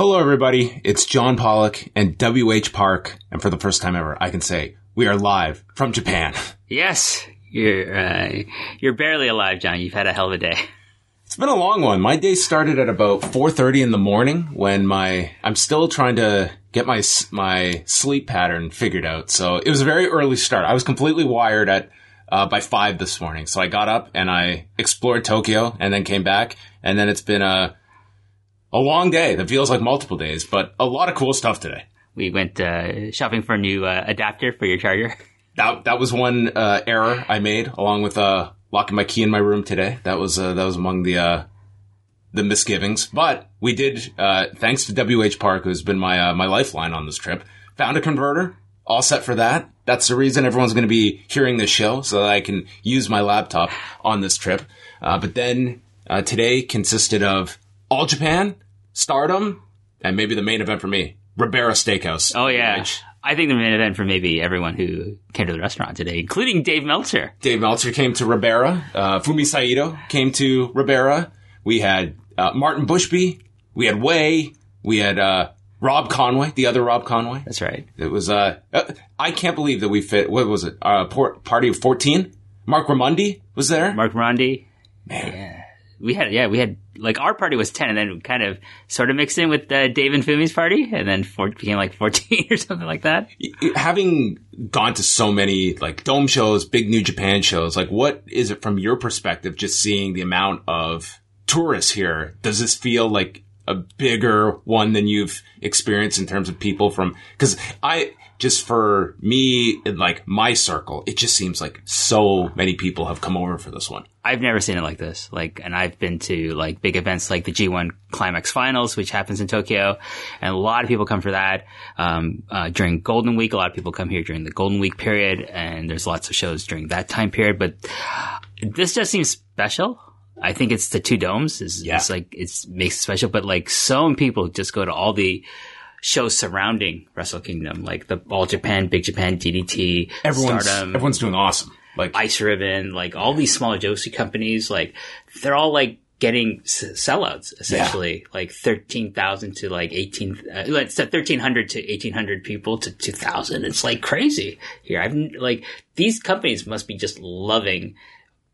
Hello, everybody. It's John Pollock and WH Park. And for the first time ever, I can say we are live from Japan. Yes, you're uh, you're barely alive, John. You've had a hell of a day. It's been a long one. My day started at about 4:30 in the morning when my I'm still trying to get my my sleep pattern figured out. So it was a very early start. I was completely wired at uh, by five this morning. So I got up and I explored Tokyo and then came back. And then it's been a a long day that feels like multiple days, but a lot of cool stuff today. We went uh, shopping for a new uh, adapter for your charger. That that was one uh, error I made, along with uh, locking my key in my room today. That was uh, that was among the uh, the misgivings. But we did, uh, thanks to WH Park, who's been my uh, my lifeline on this trip, found a converter. All set for that. That's the reason everyone's going to be hearing this show, so that I can use my laptop on this trip. but then today consisted of All Japan, Stardom, and maybe the main event for me, Ribera Steakhouse. Oh yeah. Which, I think the main event for maybe everyone who came to the restaurant today, including Dave Meltzer. Dave Meltzer came to Ribera. Uh, Fumi Saito came to Ribera. We had uh, Martin Bushby. We had Way. We had uh, Rob Conway, the other Rob Conway. That's right. It was. Uh, uh I can't believe that we fit. What was it? Uh, party of fourteen. Mark Ramundi was there. Mark Ramundi. Man. Yeah we had yeah we had like our party was 10 and then kind of sort of mixed in with uh, dave and fumi's party and then four, became like 14 or something like that. Having gone to so many like dome shows big new japan shows like what is it from your perspective just seeing the amount of tourists here does this feel like a bigger one than you've experienced in terms of people from because i just for me in like my circle, it just seems like so many people have come over for this one. I've never seen it like this. Like, and I've been to like big events like the G1 Climax Finals, which happens in Tokyo, and a lot of people come for that. Um, uh, during Golden Week, a lot of people come here during the Golden Week period, and there's lots of shows during that time period. But this just seems special. I think it's the two domes. It's, yeah. it's like it makes it special. But like so many people just go to all the shows surrounding Wrestle Kingdom, like the All Japan, Big Japan, DDT, everyone's, Stardom, everyone's doing awesome. Like Ice Ribbon, like all these smaller Joshi companies, like they're all like getting sellouts essentially, yeah. like thirteen thousand to like eighteen, uh, it's thirteen hundred to eighteen hundred people to two thousand. It's like crazy here. I've like these companies must be just loving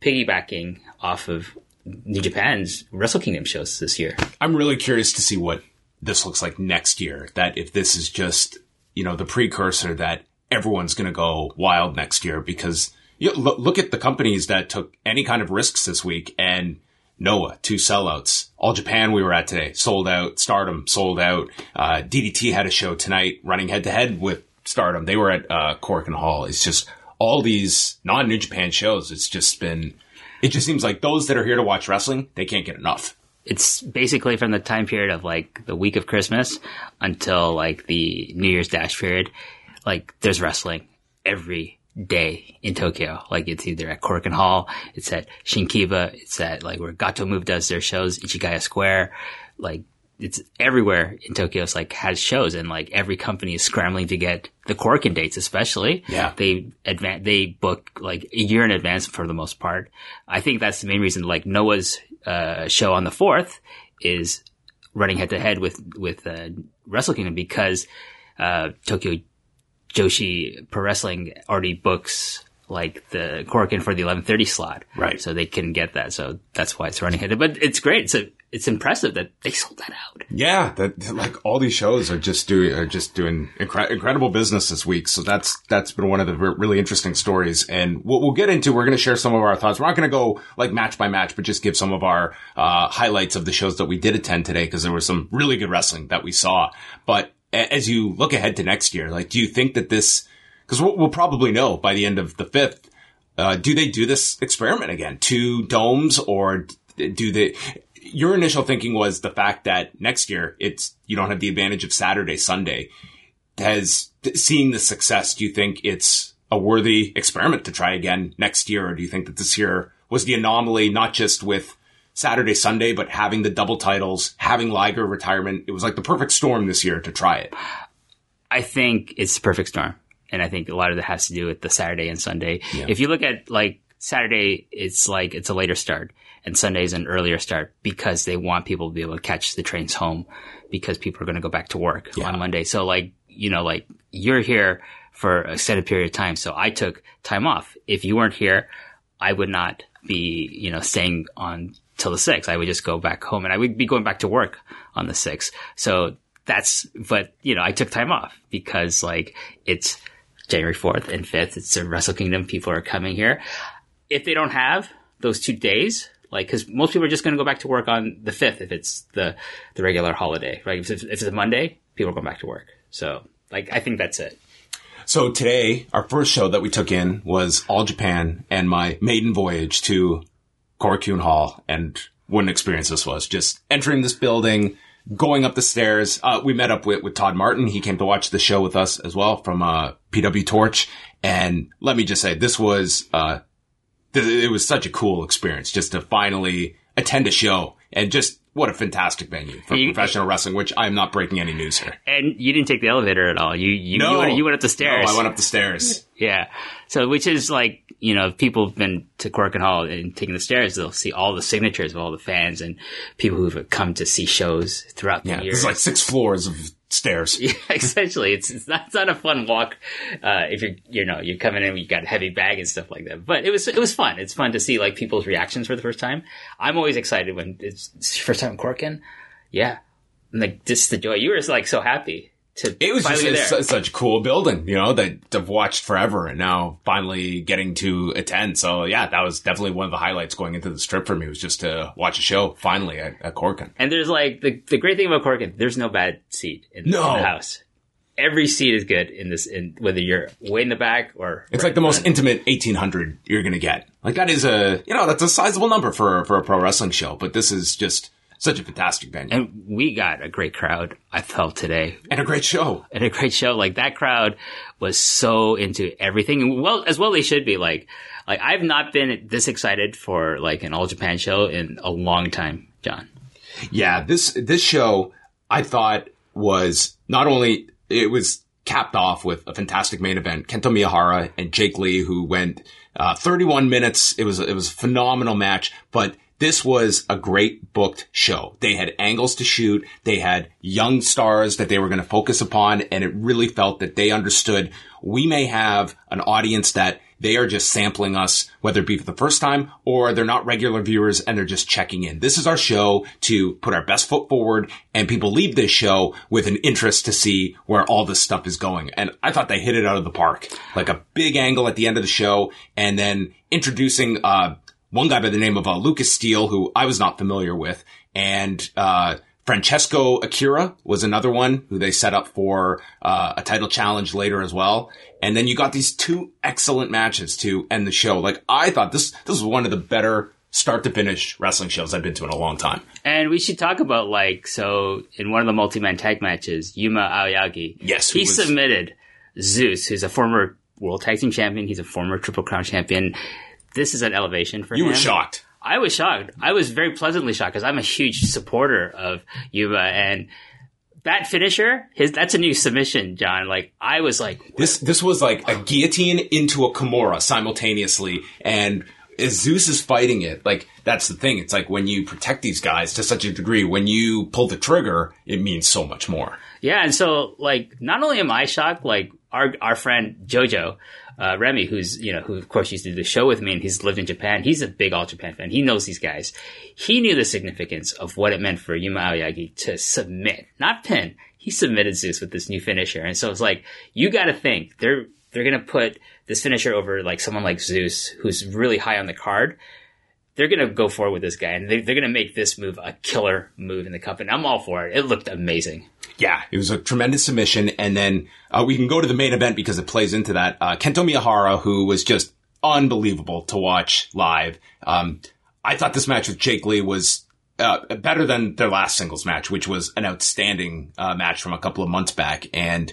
piggybacking off of New Japan's Wrestle Kingdom shows this year. I'm really curious to see what this looks like next year. That if this is just, you know, the precursor that everyone's going to go wild next year because you know, look, look at the companies that took any kind of risks this week and Noah, two sellouts. All Japan we were at today, sold out. Stardom, sold out. Uh, DDT had a show tonight running head to head with Stardom. They were at, uh, and Hall. It's just all these non New Japan shows. It's just been, it just seems like those that are here to watch wrestling, they can't get enough it's basically from the time period of like the week of Christmas until like the New Year's Dash period. Like there's wrestling every day in Tokyo. Like it's either at Korakuen Hall, it's at Shinkiba, it's at like where Gato Move does their shows, Ichigaya Square. Like it's everywhere in Tokyo. It's like has shows and like every company is scrambling to get the Korakuen dates, especially. Yeah. They advance, they book like a year in advance for the most part. I think that's the main reason like Noah's uh, show on the fourth is running head to head with with uh, Wrestle Kingdom because uh, Tokyo Joshi Pro Wrestling already books like the Korakuen for the 11:30 slot, right? So they can get that. So that's why it's running head. To but it's great. It's a it's impressive that they sold that out. Yeah, that like all these shows are just doing are just doing incre- incredible business this week. So that's that's been one of the really interesting stories. And what we'll get into, we're going to share some of our thoughts. We're not going to go like match by match, but just give some of our uh, highlights of the shows that we did attend today because there was some really good wrestling that we saw. But as you look ahead to next year, like, do you think that this? Because we'll, we'll probably know by the end of the fifth. Uh, do they do this experiment again? Two domes or do they? Your initial thinking was the fact that next year it's you don't have the advantage of Saturday, Sunday. Has seeing the success, do you think it's a worthy experiment to try again next year, or do you think that this year was the anomaly, not just with Saturday, Sunday, but having the double titles, having Liger retirement? It was like the perfect storm this year to try it. I think it's the perfect storm. And I think a lot of it has to do with the Saturday and Sunday. Yeah. If you look at like Saturday, it's like it's a later start and Sunday's an earlier start because they want people to be able to catch the trains home because people are going to go back to work Yeah. on Monday. So like, you know, like you're here for a extended period of time. So I took time off. If you weren't here, I would not be, you know, staying on till the 6th. I would just go back home and I would be going back to work on the 6th. So that's, but, you know, I took time off because like it's January 4th and 5th. It's a Wrestle Kingdom. People are coming here. If they don't have those two days, like, cause most people are just going to go back to work on the 5th if it's the, the regular holiday, right? If, if it's a Monday, people are going back to work. So like, I think that's it. So today, our first show that we took in was All Japan and my maiden voyage to Korakuen Hall. And what an experience this was. Just entering this building, going up the stairs. Uh, we met up with, with Todd Martin. He came to watch the show with us as well from, uh, PW Torch. And let me just say, this was, uh, it was such a cool experience just to finally attend a show and just what a fantastic venue for You- professional wrestling, which I'm not breaking any news here. And you didn't take the elevator at all. You, you, you, went, you went up the stairs. No, I went up the stairs. Yeah. So, which is like, you know, if people have been to Korakuen Hall and taking the stairs, they'll see all the signatures of all the fans and people who've come to see shows throughout the Yeah, years. there's like six floors of stairs. Yeah, essentially, it's it's not, it's not a fun walk uh, if you're you know you're coming in, you got a heavy bag and stuff like that. But it was it was fun. It's fun to see like people's reactions for the first time. I'm always excited when it's, it's first time in Korakuen. Yeah, and, like just the joy. You were like so happy to It was just finally it's there. su- such a cool building, you know, that I've watched forever and now finally getting to attend. So yeah, that was definitely one of the highlights going into the strip for me was just to watch a show finally at, at Korakuen. And there's like the the great thing about Korakuen, there's no bad seat in, No. in the house. Every seat is good in this, in whether you're way in the back or It's like the most intimate 1800 you're going to get. Like that is a, you know, that's a sizable number for, for a pro wrestling show, but this is just such a fantastic venue and, we got a great crowd. I felt today And a great show. and a great show. Like that crowd was so into everything. And Well, as well they should be. Like, like I've not been this excited for like an All Japan show in a long time, John. Yeah, this this show I thought was not only it was capped off with a fantastic main event, Kento Miyahara and Jake Lee, who went uh, 31 minutes. It was it was a phenomenal match, but this was a great booked show. They had angles to shoot. They had young stars that they were going to focus upon, and it really felt that they understood we may have an audience that they are just sampling us, whether it be for the first time or they're not regular viewers and they're just checking in. This is our show to put our best foot forward and people leave this show with an interest to see where all this stuff is going. And I thought they hit it out of the park. Like a big angle at the end of the show and then introducing, uh, one guy by the name of uh, Lucas Steele, who I was not familiar with, and uh, Francesco Akira was another one who they set up for uh, a title challenge later as well. And then you got these two excellent matches to end the show. Like I thought this this was one of the better start to finish wrestling shows I've been to in a long time. And we should talk about like so in one of the multi-man tag matches, Yuma Aoyagi. Yes, he was- submitted Zeus, who's a former world tag team champion. He's a former triple crown champion. This is an elevation for You him. You were shocked. I was shocked. I was very pleasantly shocked because I'm a huge supporter of Yuma and that finisher, his that's a new submission, John. Like I was like, This this was like a guillotine into a Kimura simultaneously, and as Zeus is fighting it, like that's the thing. It's like when you protect these guys to such a degree, when you pull the trigger, it means so much more. Yeah, and so like not only am I shocked, like our our friend Jojo, uh, Remy, who's you know who of course used to do the show with me, and he's lived in Japan. He's a big All Japan fan. He knows these guys. He knew the significance of what it meant for Yuma Aoyagi to submit, not pin. He submitted Zeus with this new finisher, and so it's like you got to think they're they're gonna put this finisher over like someone like Zeus, who's really high on the card. They're gonna go forward with this guy, and they, they're gonna make this move a killer move in the company. I'm all for it. It looked amazing. Yeah, it was a tremendous submission. And then uh, we can go to the main event because it plays into that. Uh, Kento Miyahara, who was just unbelievable to watch live. Um, I thought this match with Jake Lee was uh, better than their last singles match, which was an outstanding uh, match from a couple of months back. And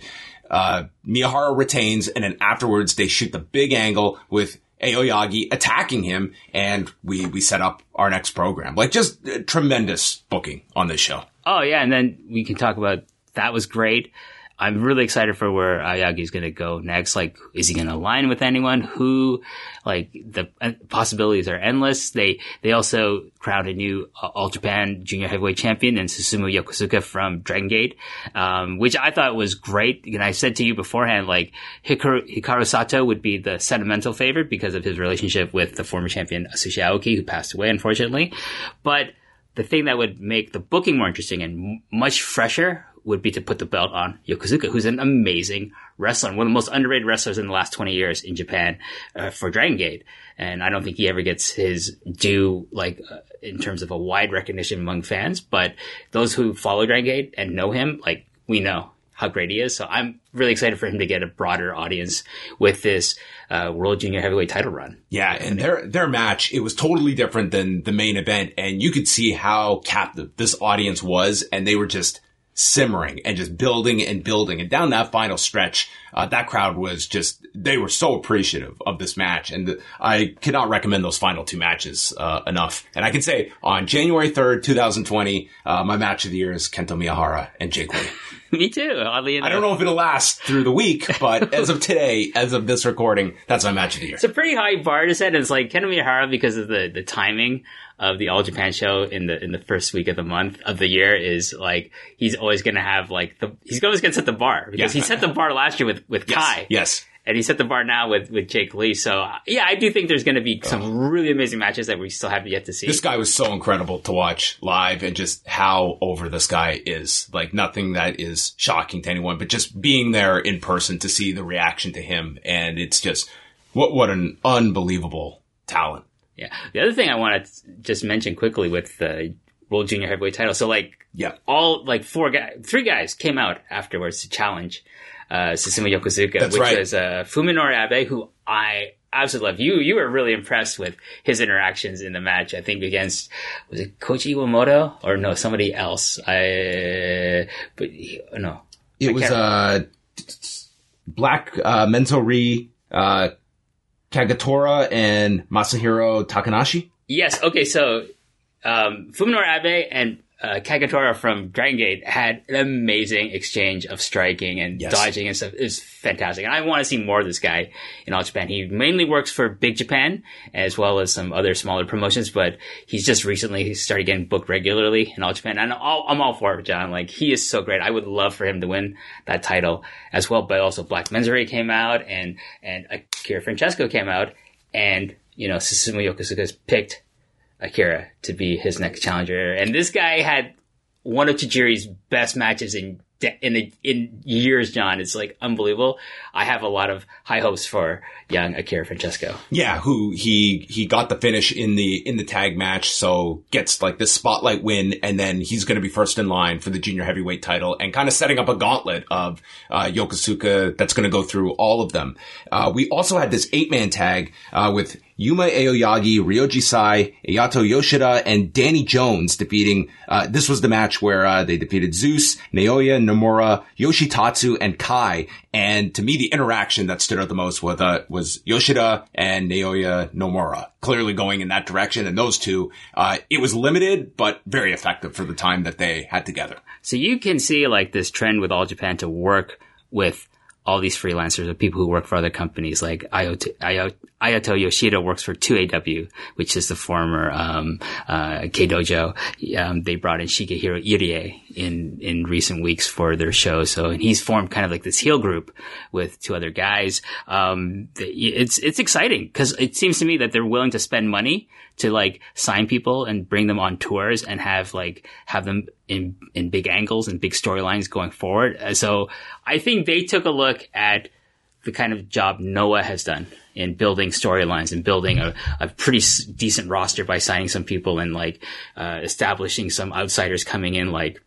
uh, Miyahara retains, and then afterwards they shoot the big angle with Aoyagi attacking him, and we we set up our next program. Like just uh, tremendous booking on this show. Oh yeah, and then we can talk about that was great. I'm really excited for where Aoyagi's going to go next. Like, is he going to align with anyone? Who, like, the uh, possibilities are endless. They, they also crowned a new uh, All Japan Junior Heavyweight Champion in Susumu Yokosuka from Dragon Gate, um, which I thought was great. And I said to you beforehand, like, Hikaru, Hikaru Sato would be the sentimental favorite because of his relationship with the former champion Atsushi Aoki, who passed away, unfortunately. But the thing that would make the booking more interesting and much fresher would be to put the belt on Yokosuka, who's an amazing wrestler, one of the most underrated wrestlers in the last 20 years in Japan uh, for Dragon Gate. And I don't think he ever gets his due, like, uh, in terms of a wide recognition among fans. But those who follow Dragon Gate and know him, like, we know how great he is. So I'm really excited for him to get a broader audience with this uh, World Junior Heavyweight title run. Yeah, and their their match it was totally different than the main event, and you could see how captive this audience was, and they were just simmering and just building and building. And down that final stretch, uh, that crowd was just, they were so appreciative of this match. And I cannot recommend those final two matches, uh, enough. And I can say on January 3rd, 2020, uh, my match of the year is Kento Miyahara and Jake Lee. Me too. Oddly enough. I don't know if it'll last through the week, but as of today, as of this recording, that's my match of the year. It's a pretty high bar to set. And it's like Kento Miyahara because of the, the timing of the All Japan show in the in the first week of the month of the year is like he's always going to have like the he's always going to set the bar because yeah. he set the bar last year with with yes. Kai. Yes. And he set the bar now with, with Jake Lee. So yeah, I do think there's going to be oh. some oh. really amazing matches that we still have yet to see. This guy was so incredible to watch live and just how over this guy is. Like nothing that is shocking to anyone, but just being there in person to see the reaction to him. And it's just what, what an unbelievable talent. Yeah. The other thing I want to just mention quickly with the World Junior Heavyweight title. So like, yeah, all like four guys, three guys came out afterwards to challenge uh, Susumu Yokosuka, That's which right. was uh, Fuminori Abe, who I absolutely love. You you were really impressed with his interactions in the match. I think against was it Koji Iwamoto or no somebody else. I but no, it I was uh Black uh, Mento Ri, uh, Kagetora and Masahiro Takanashi? Yes. Okay. So, um, Fuminori Abe and uh, Kagetora from Dragon Gate had an amazing exchange of striking and Yes. dodging and stuff. It's fantastic. And I want to see more of this guy in All Japan. He mainly works for Big Japan as well as some other smaller promotions, but he's just recently started getting booked regularly in All Japan. And all, I'm all for it, John. Like, he is so great. I would love for him to win that title as well. But also Black Menso-re came out and, and Akira Francesco came out and, you know, Susumu Yokosuka's picked Akira to be his next challenger. And this guy had one of Tajiri's best matches in in the, in years, John. It's like unbelievable. I have a lot of high hopes for young Akira Francesco. Yeah, who he he got the finish in the in the tag match, so gets like this spotlight win, and then he's going to be first in line for the junior heavyweight title, and kind of setting up a gauntlet of uh, Yokosuka that's going to go through all of them. Uh, we also had this eight man tag uh, with Yuma Aoyagi, Ryoji Sai, Ayato Yoshida, and Danny Jones defeating, uh, this was the match where, uh, they defeated Zeus, Naoya, Nomura, Yoshitatsu, and Kai. And to me, the interaction that stood out the most was, uh, was Yoshida and Naoya Nomura. Clearly going in that direction. And those two, uh, it was limited, but very effective for the time that they had together. So you can see like this trend with All Japan to work with all these freelancers or people who work for other companies like Ayato, Ayato, Yoshida works for 2AW, which is the former, um, uh, K-Dojo. Um, they brought in Shigehiro Irie in, in recent weeks for their show. So, and he's formed kind of like this heel group with two other guys. Um, it's, it's exciting because it seems to me that they're willing to spend money to like sign people and bring them on tours and have like have them in in big angles and big storylines going forward. Uh, So I think they took a look at the kind of job Noah has done in building storylines and building a, a pretty s- decent roster by signing some people and like uh, establishing some outsiders coming in like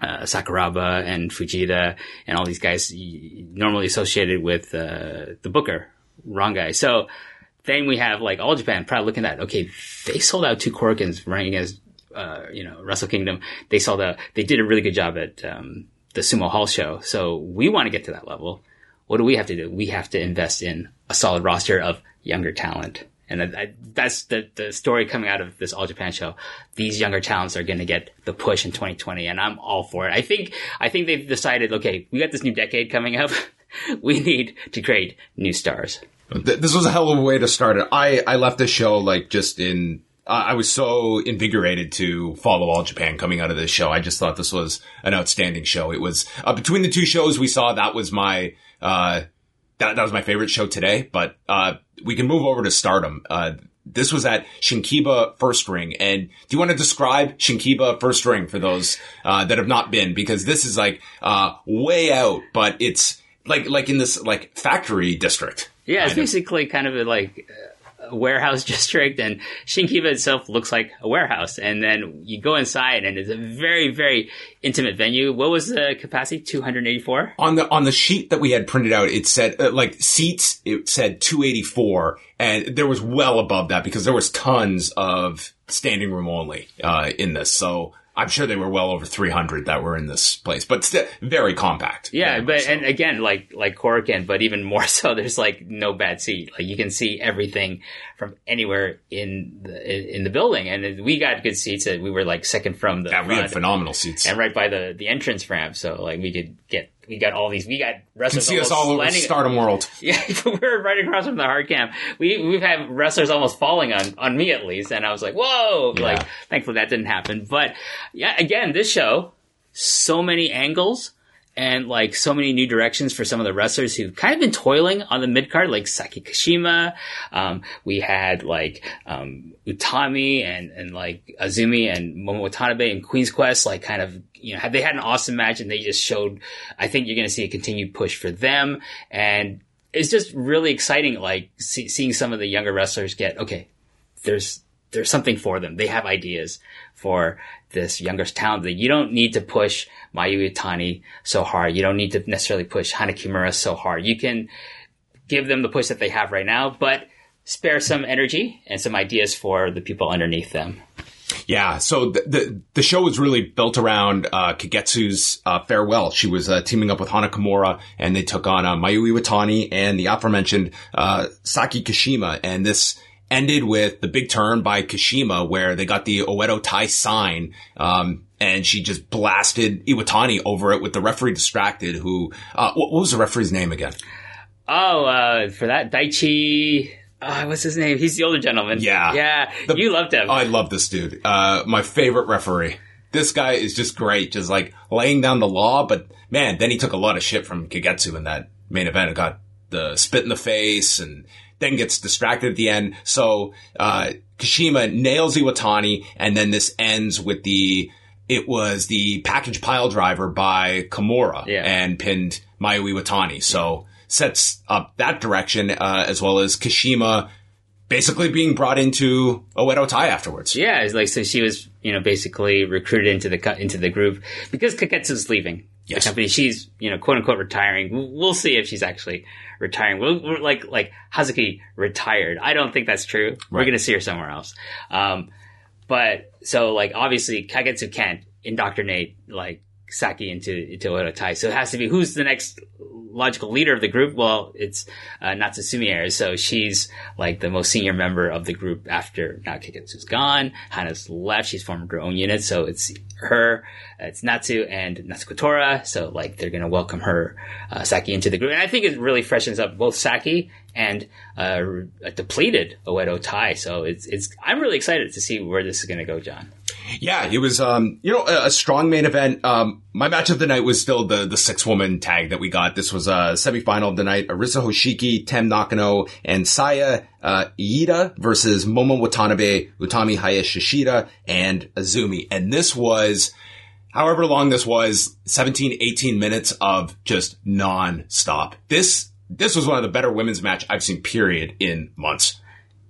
uh, Sakuraba and Fujita and all these guys normally associated with uh, the Booker wrong guy. So then we have like All Japan proud looking at that. okay, they sold out two Korakuens running as uh, you know Wrestle Kingdom. They sold out. They did a really good job at um, the Sumo Hall show. So we want to get to that level. What do we have to do? We have to invest in a solid roster of younger talent. And I, I, that's the, the story coming out of this All Japan show. These younger talents are going to get the push in 2020 and I'm all for it. I think, I think they've decided, okay, we got this new decade coming up. we need to create new stars. This was a hell of a way to start it. I, I left the show like just in I was so invigorated to follow All Japan coming out of this show. I just thought this was an outstanding show. It was uh, between the two shows we saw. That was my uh, that that was my favorite show today. But uh, we can move over to Stardom. Uh, this was at Shinkiba First Ring, and do you want to describe Shinkiba First Ring for those uh, that have not been? Because this is like uh, way out, but it's like like in this like factory district. Yeah, it's basically kind of like a warehouse district and Shinkiba itself looks like a warehouse. And then you go inside and it's a very, very intimate venue. What was the capacity? 284? On the, on the sheet that we had printed out, it said, uh, like seats, it said 284 and there was well above that because there was tons of standing room only, uh, in this. So, I'm sure they were well over 300 that were in this place, but still very compact. Yeah, but so. and again, like like Korakuen, but even more so. There's like no bad seat. Like you can see everything from anywhere in the in the building, and we got good seats. That we were like second from the yeah, we had phenomenal seats, and right by the the entrance ramp, so like we could get we got all these. We got wrestlers. You can see us all over landing, Stardom World. Yeah, we're right across from the hard camp. We we've had wrestlers almost falling on on me at least, and I was like, whoa! Yeah. Like, thankfully that didn't happen. But yeah, again, this show, so many angles and like so many new directions for some of the wrestlers who've kind of been toiling on the mid card, like Saki Kashima. Um, we had like um, Utami and and like Azumi and Momo Watanabe and Queen's Quest, like kind of you know, have they had an awesome match and they just showed. I think you're going to see a continued push for them, and it's just really exciting. Like see, seeing some of the younger wrestlers get okay. There's there's something for them. They have ideas for this younger talent that you don't need to push Mayu Iwatani so hard. You don't need to necessarily push Hana Kimura so hard. You can give them the push that they have right now, but spare some energy and some ideas for the people underneath them. Yeah, so the, the, the show was really built around uh, Kagetsu's uh, farewell. She was uh, teaming up with Hana Kimura, and they took on uh, Mayu Iwatani and the aforementioned uh, Saki Kashima. And this ended with the big turn by Kashima where they got the Oedo Tai sign. Um, and she just blasted Iwatani over it with the referee distracted who, uh, what, what, was the referee's name again? Oh, uh, for that, Daichi, uh, what's his name? He's the older gentleman. Yeah. Yeah. The, you loved him. I love this dude. Uh, my favorite referee. This guy is just great. Just like laying down the law, but man, then he took a lot of shit from Kagetsu in that main event. and got the spit in the face and then gets distracted at the end. So, uh, Kashima nails Iwatani and then this ends with the, it was the package pile driver by Kimura yeah. and pinned Mayu Iwatani. So sets up that direction, uh, as well as Kashima basically being brought into Oedo Tai afterwards. Yeah, like so she was, you know, basically recruited into the into the group because Kagetsu's leaving yes. the company. She's, you know, quote unquote retiring. We'll see if she's actually retiring. We're, we're like like Hazuki retired. I don't think that's true. Right. We're gonna see her somewhere else. Um, but so like obviously Kagetsu can't indoctrinate like Saki into into Oedo Tai. So it has to be who's the next logical leader of the group? Well, it's uh, Natsume So she's like the most senior member of the group after now Kagetsu's gone. Hana's left. She's formed her own unit. So it's her, it's Natsu and Natsuko So like they're going to welcome her, uh, Saki into the group. And I think it really freshens up both Saki and uh, a depleted Oedo Tai. So it's, it's, I'm really excited to see where this is going to go, John. Yeah, it was, um, you know, a, a, strong main event. Um, my match of the night was still the, the six woman tag that we got. This was a semifinal of the night. Arisa Hoshiki, Tam Nakano, and Saya, uh, Iida versus Momo Watanabe, Utami Hayashishita, and Azumi. And this was, however long this was, 17, 18 minutes of just non-stop. This, this was one of the better women's match I've seen period in months.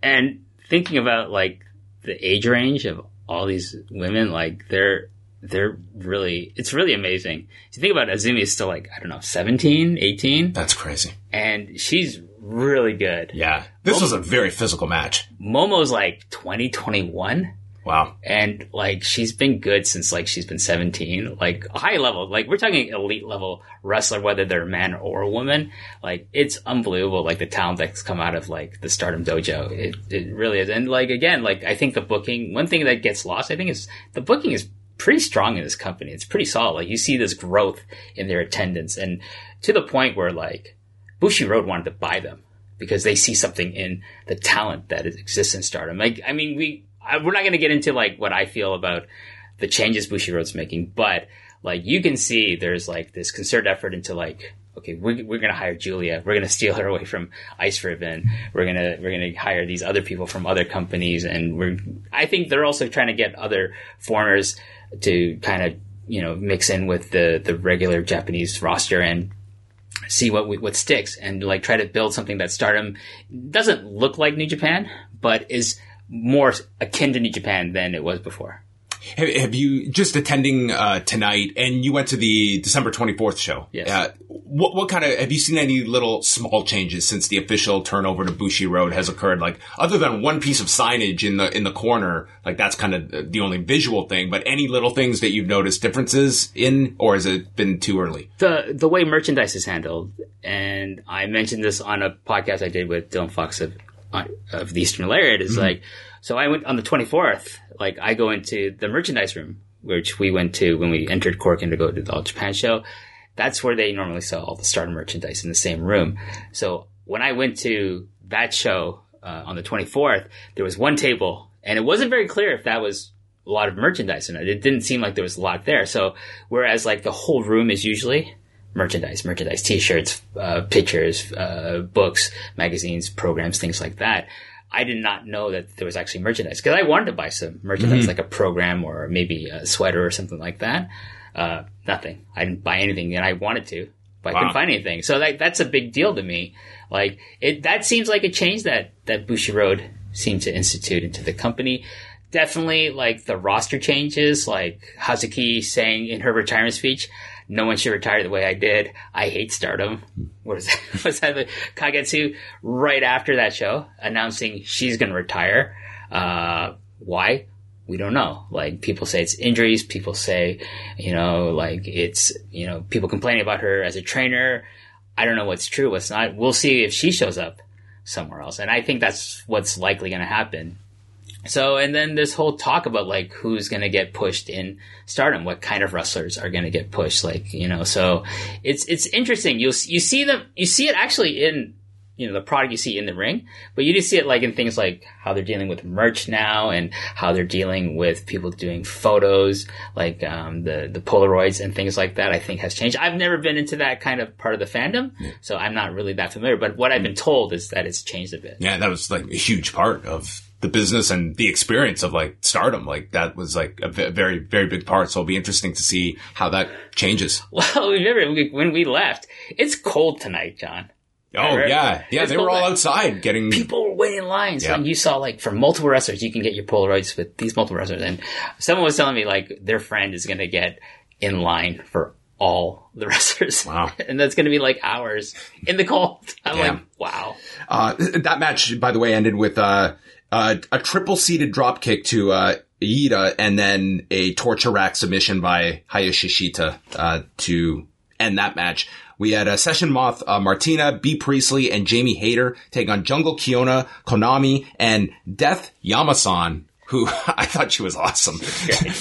And thinking about like the age range of all these women, like they're they're really it's really amazing. If you think about it, Azumi is still like, I don't know, 17, 18. That's crazy. And she's really good. Yeah. This Momo, was a very physical match. Momo's like 20, 21. Wow. And like she's been good since like she's been 17, like high level. Like we're talking elite level wrestler, whether they're man or woman. Like it's unbelievable. Like the talent that's come out of like the Stardom Dojo. It it really is. And like again, like I think the booking. One thing that gets lost, I think, is the booking is pretty strong in this company. It's pretty solid. Like you see this growth in their attendance, and to the point where like Bushiroad wanted to buy them because they see something in the talent that exists in Stardom. Like I mean, we I, we're not going to get into like what I feel about the changes Bushiroad's making, but like you can see there's like this concerted effort into like okay we're, we're going to hire Julia. We're going to steal her away from Ice Ribbon. We're to we're to hire these other people from other companies and we're I think they're also trying to get other foreigners to kind of you know mix in with the the regular Japanese roster and see what what sticks and like try to build something that Stardom doesn't look like New Japan but is more akin to New Japan than it was before. Have, have you just attending uh, tonight, and you went to the December twenty fourth show? Yes. Uh, what what kind of have you seen any little small changes since the official turnover to Bushiroad has occurred? Like other than one piece of signage in the in the corner, like that's kind of the only visual thing. But any little things that you've noticed differences in, or has it been too early? The the way merchandise is handled, and I mentioned this on a podcast I did with Dylan Fox of of the Eastern Lariat is mm-hmm. like, so I went on the 24th, like I go into the merchandise room, which we went to when we entered Korakuen to go to the All Japan show. That's where they normally sell all the starter merchandise in the same room. So when I went to that show uh, on the 24th, there was one table and it wasn't very clear if that was a lot of merchandise in it. It didn't seem like there was a lot there. So whereas like the whole room is usually merchandise, merchandise, t-shirts, uh, pictures, uh, books, magazines, programs, things like that. I did not know that there was actually merchandise because I wanted to buy some merchandise, mm-hmm. like a program or maybe a sweater or something like that. Uh, nothing. I didn't buy anything and I wanted to, but wow. I couldn't find anything. So that, that's a big deal to me. Like it, that seems like a change that, that Bushiroad seemed to institute into the company definitely like the roster changes, like Hazuki saying in her retirement speech, no one should retire the way I did. I hate stardom. What is that? Was that Kagetsu right after that show announcing she's going to retire? Uh, why? We don't know. Like people say it's injuries. People say, you know, like it's, you know, people complaining about her as a trainer. I don't know what's true, what's not. We'll see if she shows up somewhere else. And I think that's what's likely going to happen so, and then this whole talk about like who's going to get pushed in stardom, what kind of wrestlers are going to get pushed, like, you know, so it's, it's interesting. You'll, you see them, you see it actually in, you know, the product you see in the ring, but you do see it like in things like how they're dealing with merch now and how they're dealing with people doing photos, like, um, the, the Polaroids and things like that, I think has changed. I've never been into that kind of part of the fandom, so I'm not really that familiar, but what I've been told is that it's changed a bit. Yeah, that was like a huge part of the business and the experience of like stardom. Like that was like a very, very big part. So it'll be interesting to see how that changes. Well, remember when we left, it's cold tonight, John. Oh yeah, yeah. It's they were all outside getting people were waiting in lines, yeah. and you saw like for multiple wrestlers, you can get your Polaroids with these multiple wrestlers. And someone was telling me like their friend is going to get in line for all the wrestlers. Wow. and that's going to be like hours in the cold. I'm yeah. like, wow. Uh, that match, by the way, ended with, uh, uh, a triple seated drop kick to, uh, Iida and then a torture rack submission by Hayashishita, uh, to end that match. We had a uh, Session Moth, uh, Martina, Bea Priestley, and Jamie Hayter take on Jungle Kyona, Konami, and Death Yamasan who I thought she was awesome.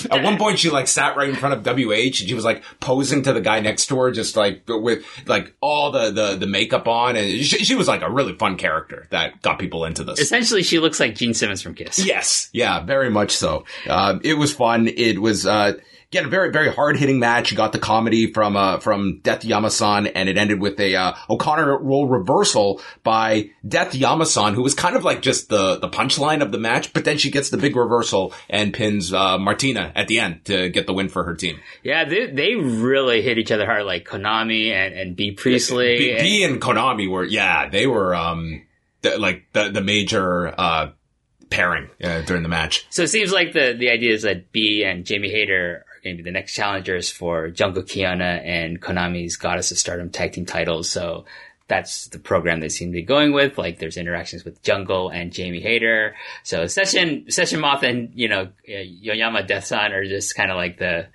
At one point, she like sat right in front of WH and she was like posing to the guy next to her, just like with like all the the, the makeup on, and she, she was like a really fun character that got people into this. Essentially, she looks like Gene Simmons from Kiss. Yes, yeah, very much so. Uh, it was fun. It was. Uh, Again, a very, very hard hitting match. You got the comedy from, uh, from Death Yamasan and it ended with a, uh, O'Connor roll reversal by Death Yamasan, who was kind of like just the, the punchline of the match, but then she gets the big reversal and pins, uh, Martina at the end to get the win for her team. Yeah, they, they really hit each other hard, like Konami and, and Bea Priestley. B, B and Konami were, yeah, they were, um, the, like the, the major, uh, pairing uh, during the match. So it seems like the the idea is that B and Jamie Hayter going to be the next challengers for Jungle Kyona and Konami's Goddess of Stardom tag team titles. So that's the program they seem to be going with. Like there's interactions with Jungle and Jamie Hayter. So Session, Session Moth and, you know, Yoyama Death Sun are just kind of like the,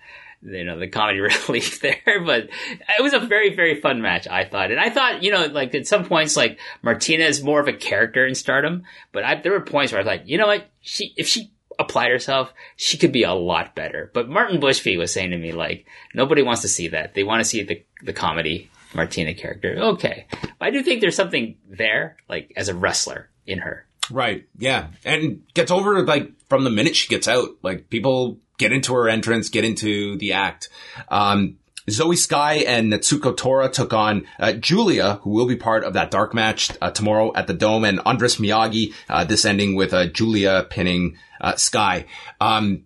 you know, the comedy relief there, but it was a very, very fun match, I thought. And I thought, you know, like at some points, like Martina is more of a character in stardom, but I, there were points where I was like, you know what? She, if she applied herself, she could be a lot better. But Martin Bushby was saying to me, like, nobody wants to see that. They want to see the, the comedy Martina character. Okay. But I do think there's something there, like, as a wrestler in her. Right. Yeah. And gets over, like, from the minute she gets out. Like, people get into her entrance, get into the act. Um, Zoe Sky and Natsuko Tora took on uh, Julia, who will be part of that dark match uh, tomorrow at the Dome, and Andras Miyagi. Uh, this ending with uh, Julia pinning uh, Sky. Um,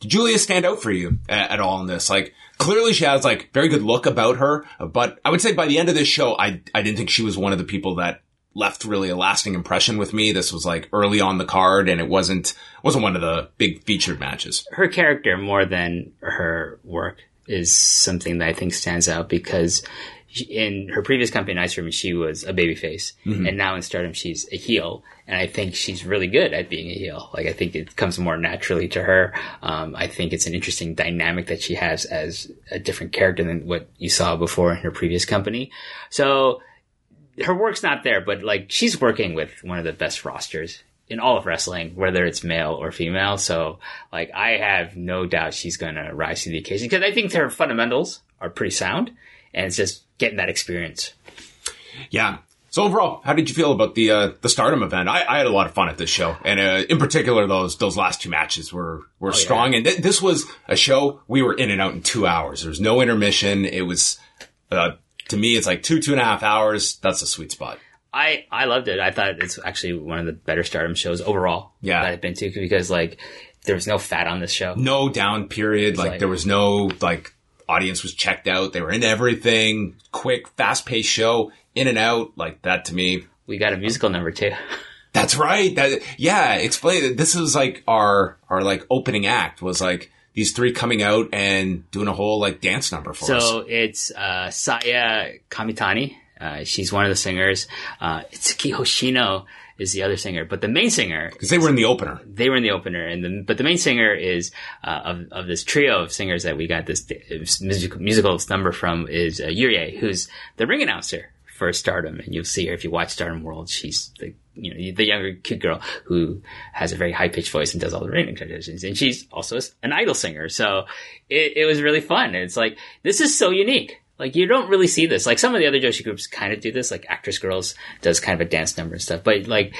did Julia stand out for you at, at, all in this? Like, clearly she has like very good look about her, but I would say by the end of this show, I I didn't think she was one of the people that left really a lasting impression with me. This was like early on the card and it wasn't, wasn't one of the big featured matches. Her character more than her work is something that I think stands out because in her previous company, Ice Ribbon, she was a babyface, mm-hmm. and now in Stardom, she's a heel. And I think she's really good at being a heel. Like I think it comes more naturally to her. Um, I think it's an interesting dynamic that she has as a different character than what you saw before in her previous company. So her work's not there, but like she's working with one of the best rosters in all of wrestling, whether it's male or female. So like I have no doubt she's going to rise to the occasion because I think her fundamentals are pretty sound and it's just getting that experience. Yeah. So overall, how did you feel about the uh, the Stardom event? I, I, had a lot of fun at this show, and uh, in particular, those those last two matches were were oh, strong. Yeah. And th- this was a show we were in and out in two hours. There was no intermission. It was uh, to me, it's like two, two and a half hours. That's a sweet spot. I, I loved it. I thought it's actually one of the better stardom shows overall yeah. that I've been to because like there was no fat on this show. No down period. Like, like, there was no like audience was checked out. They were into everything. Quick, fast paced show, in and out. Like that to me. We got a musical number too. That's right. That yeah. Explain. That this is like our our like opening act was like these three coming out and doing a whole like dance number for so us. So it's uh, Saya Kamitani. Uh, she's one of the singers. Uh, Itsuki Hoshino is the other singer, but the main singer because they were in the opener. They were in the opener, and the, but the main singer is uh, of of this trio of singers that we got this musical, musical number from is uh, Yurie, who's the ring announcer for Stardom, and you'll see her if you watch Stardom World. She's the you know the younger cute girl who has a very high pitched voice and does all the ring transitions, and she's also an idol singer. So it, it was really fun. It's like this is so unique. Like you don't really see this. Like some of the other Joshi groups kind of do this. Like Actress Girls does kind of a dance number and stuff. But like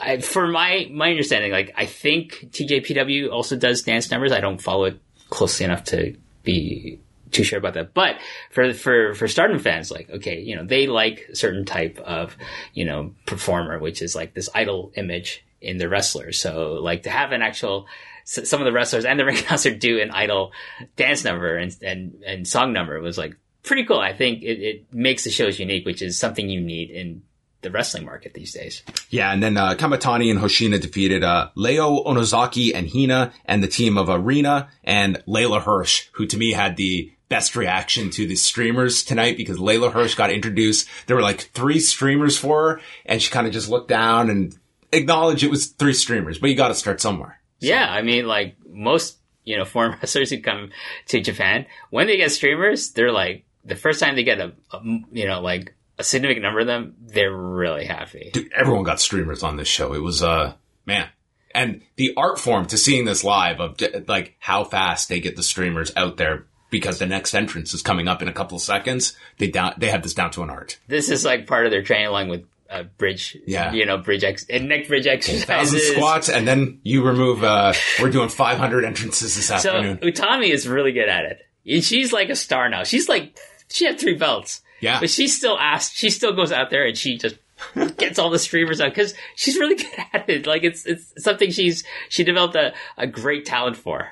I, for my my understanding, like I think TJPW also does dance numbers. I don't follow it closely enough to be too sure about that. But for for for Stardom fans, like okay, you know they like a certain type of you know performer, which is like this idol image in the wrestler. So like to have an actual some of the wrestlers and the ring announcer do an idol dance number and and and song number was like pretty cool. I think it, it makes the shows unique, which is something you need in the wrestling market these days. Yeah, and then uh, Kamitani and Hoshino defeated uh, Leo Onozaki and Hina and the team of Arena and Layla Hirsch, who to me had the best reaction to the streamers tonight because Layla Hirsch got introduced. There were like three streamers for her, and she kind of just looked down and acknowledged it was three streamers, but you got to start somewhere. So. Yeah, I mean, like most you know foreign wrestlers who come to Japan, when they get streamers, they're like the first time they get a, a you know like a significant number of them, they're really happy. Dude, everyone got streamers on this show. It was uh man. And the art form to seeing this live of like how fast they get the streamers out there because the next entrance is coming up in a couple of seconds. They down they have this down to an art. This is like part of their training along with uh, bridge, yeah, you know, bridge ex and neck bridge exercises, thousand squats, and then you remove. uh We're doing five hundred entrances this afternoon. So Utami is really good at it. She's like a star now. She's like she had three belts. Yeah. But she still asks, she still goes out there and she just gets all the streamers out because she's really good at it. Like it's, it's something she's, she developed a, a great talent for.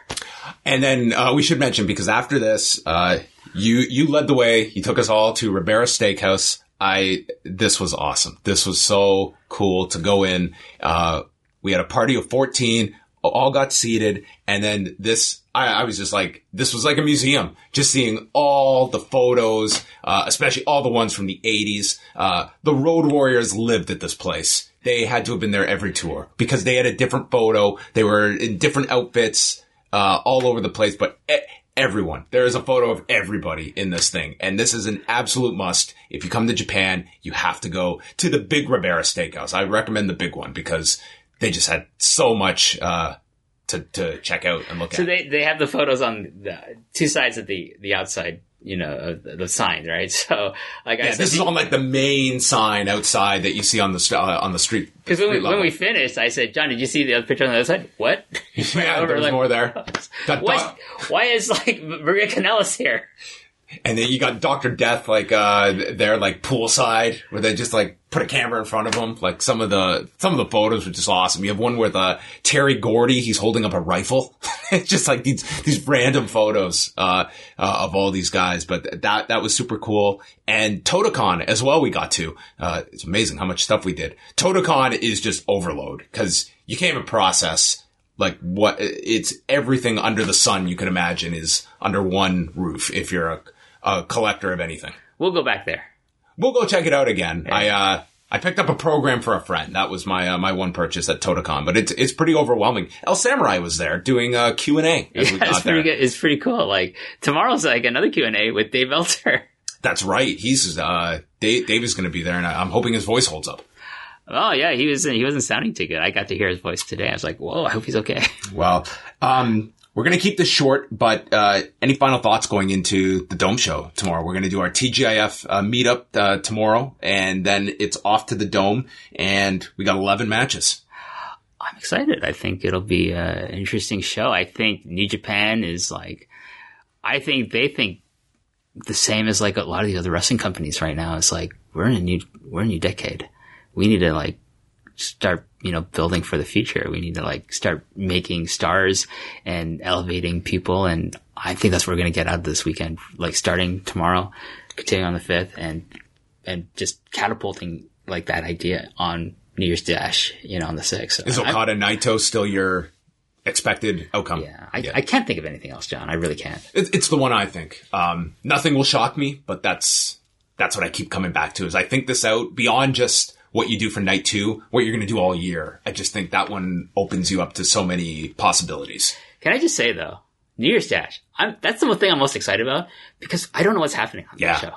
And then, uh, we should mention because after this, uh, you, you led the way. You took us all to Ribera Steakhouse. I, this was awesome. This was so cool to go in. Uh, we had a party of 14 all got seated. And then this, I, I was just like, this was like a museum, just seeing all the photos, uh, especially all the ones from the 80s. Uh, the Road Warriors lived at this place. They had to have been there every tour because they had a different photo. They were in different outfits, uh, all over the place, but e- everyone. There is a photo of everybody in this thing. And this is an absolute must. If you come to Japan, you have to go to the Big Ribera Steakhouse. I recommend the big one because they just had so much, uh, to, to check out and look So at. they they have the photos on the two sides of the the outside, you know, of the, the sign, right? So like I yeah, said, this is on like the main sign outside that you see on the st- uh, on the street. because when, we- when we finished, I said, John, did you see the other picture on the other side? What? Yeah, over, there was like, more there. What? Why is like Maria Kanellis here? And then you got Doctor Death like uh there like poolside where they just like put a camera in front of him. Like some of the some of the photos were just awesome. You have one with uh Terry Gordy, he's holding up a rifle. it's just like these these random photos uh, uh of all these guys. But that that was super cool. And Totocon as well. We got to. Uh, it's amazing how much stuff we did. Totocon is just overload because you can't even process like what it's everything under the sun you can imagine is under one roof if you're a, a collector of anything. We'll go back there. We'll go check it out again. I uh I picked up a program for a friend. That was my uh, my one purchase at Totocon, but it's it's pretty overwhelming. El Samurai was there doing a Q&A as Yeah, it's got there. pretty good. It's pretty cool. Like tomorrow's like another Q and A with Dave Meltzer. That's right. He's uh Dave, Dave is going to be there and I'm hoping his voice holds up. Oh yeah, he was he wasn't sounding too good. I got to hear his voice today. I was like, whoa, I hope he's okay. Well, um, we're going to keep this short, but uh, any final thoughts going into the Dome show tomorrow? We're going to do our TGIF uh, meetup uh, tomorrow, and then it's off to the Dome, and we got 11 matches. I'm excited. I think it'll be an interesting show. I think New Japan is like, I think they think the same as like a lot of the other wrestling companies right now. It's like we're in a new we're in a new decade. We need to like start you know building for the future. We need to like start making stars and elevating people. And I think that's what we're gonna get out of this weekend. Like starting tomorrow, continuing on the fifth, and and just catapulting like that idea on New Year's Dash, you know, on the sixth. Is I- Okada Naito still your expected outcome? yeah, I, I can't think of anything else, John. I really can't. It, it's the one I think. Um, nothing will shock me, but that's that's what I keep coming back to. Is I think this out beyond just what you do for night two, what you're going to do all year. I just think that one opens you up to so many possibilities. Can I just say though, New Year's Dash, I'm, that's the thing I'm most excited about because I don't know what's happening on Yeah. that show.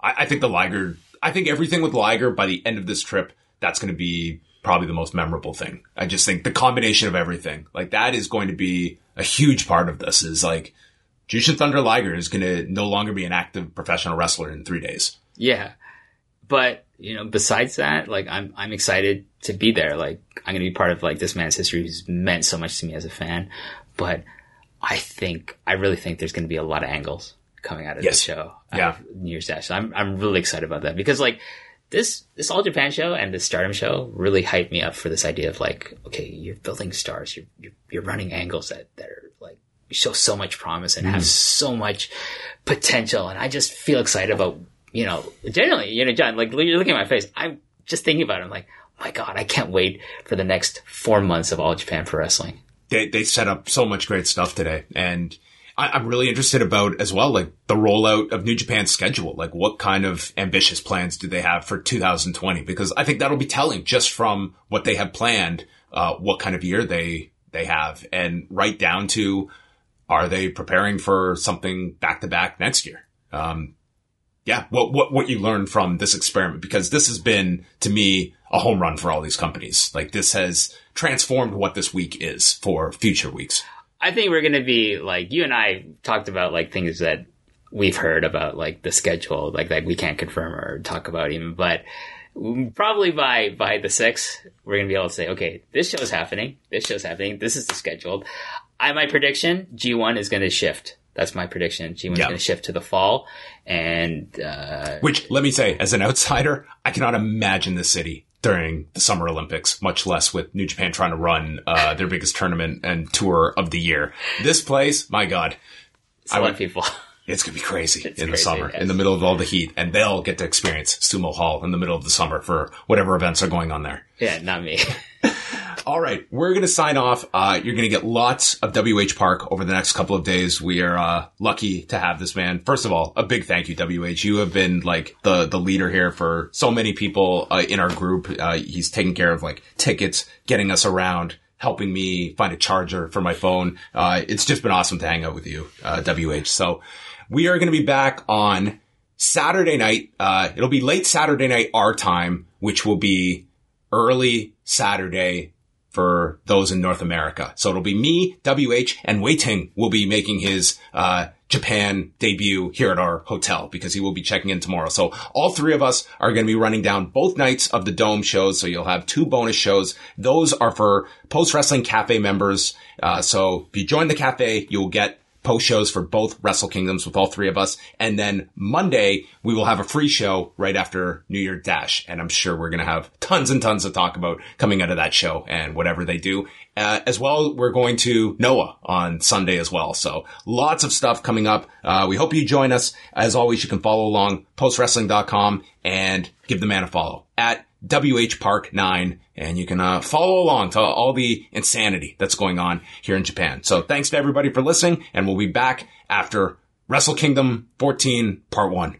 I, I think the Liger, I think everything with Liger by the end of this trip, that's going to be probably the most memorable thing. I just think the combination of everything, like that is going to be a huge part of this is like Jushin Thunder Liger is going to no longer be an active professional wrestler in three days. Yeah, but you know, besides that, like I'm I'm excited to be there. Like I'm going to be part of like this man's history who's meant so much to me as a fan. But I think I really think there's going to be a lot of angles coming out of Yes. this show. Yeah. New Year's Dash. So I'm I'm really excited about that because like this this All Japan show and this Stardom show really hyped me up for this idea of like, okay, you're building stars, you're you're, you're running angles that that are like show so much promise and have mm-hmm. so much potential, and I just feel excited about you know generally you know John like you're looking at my face, I'm just thinking about it. I'm like, oh my god, I can't wait for the next four months of All Japan Pro Wrestling. They, they set up so much great stuff today. And I, I'm really interested about as well, like the rollout of New Japan's schedule. Like what kind of ambitious plans do they have for 2020? Because I think that'll be telling just from what they have planned, uh, what kind of year they, they have and right down to are they preparing for something back to back next year? Um, yeah, what, what, what you learned from this experiment, because this has been to me a home run for all these companies. Like this has transformed what this week is for future weeks. I think we're going to be like you and I talked about like things that we've heard about like the schedule, like that we can't confirm or talk about even, but probably by by the sixth, we're going to be able to say, okay, this show's happening, this show's happening, this is the scheduled. I my prediction, G one is going to shift. That's my prediction. G one's Yeah. going to shift to the fall, and uh, Which, let me say, as an outsider, I cannot imagine the city during the Summer Olympics, much less with New Japan trying to run uh, their biggest tournament and tour of the year. This place, my God, it's would- of people. it's gonna be crazy It's in the summer, yes. in the middle of all the heat, and they'll get to experience Sumo Hall in the middle of the summer for whatever events are going on there. yeah, not me. All right, we're going to sign off. Uh, you're going to get lots of WH Park over the next couple of days. We are uh, lucky to have this man. First of all, a big thank you, WH. You have been like the the leader here for so many people uh, in our group. Uh, he's taking care of like tickets, getting us around helping me find a charger for my phone. Uh, it's just been awesome to hang out with you, uh, WH. So we are going to be back on Saturday night. Uh, it'll be late Saturday night our time, which will be early Saturday for those in North America. So it'll be me, WH, and Wai Ting will be making his, uh, Japan debut here at our hotel because he will be checking in tomorrow. So all three of us are going to be running down both nights of the Dome shows. So you'll have two bonus shows. Those are for Post Wrestling Cafe members. Uh, so if you join the cafe, you'll get post shows for both Wrestle Kingdoms with all three of us. And then Monday, we will have a free show right after New Year Dash. And I'm sure we're going to have tons and tons to talk about coming out of that show and whatever they do. Uh, as well, we're going to Noah on Sunday as well. So lots of stuff coming up. Uh, we hope you join us. As always, you can follow along postwrestling.com and give the man a follow at WH Park 9 and you can uh, follow along to all the insanity that's going on here in Japan. So thanks to everybody for listening and we'll be back after Wrestle Kingdom 14 part 1.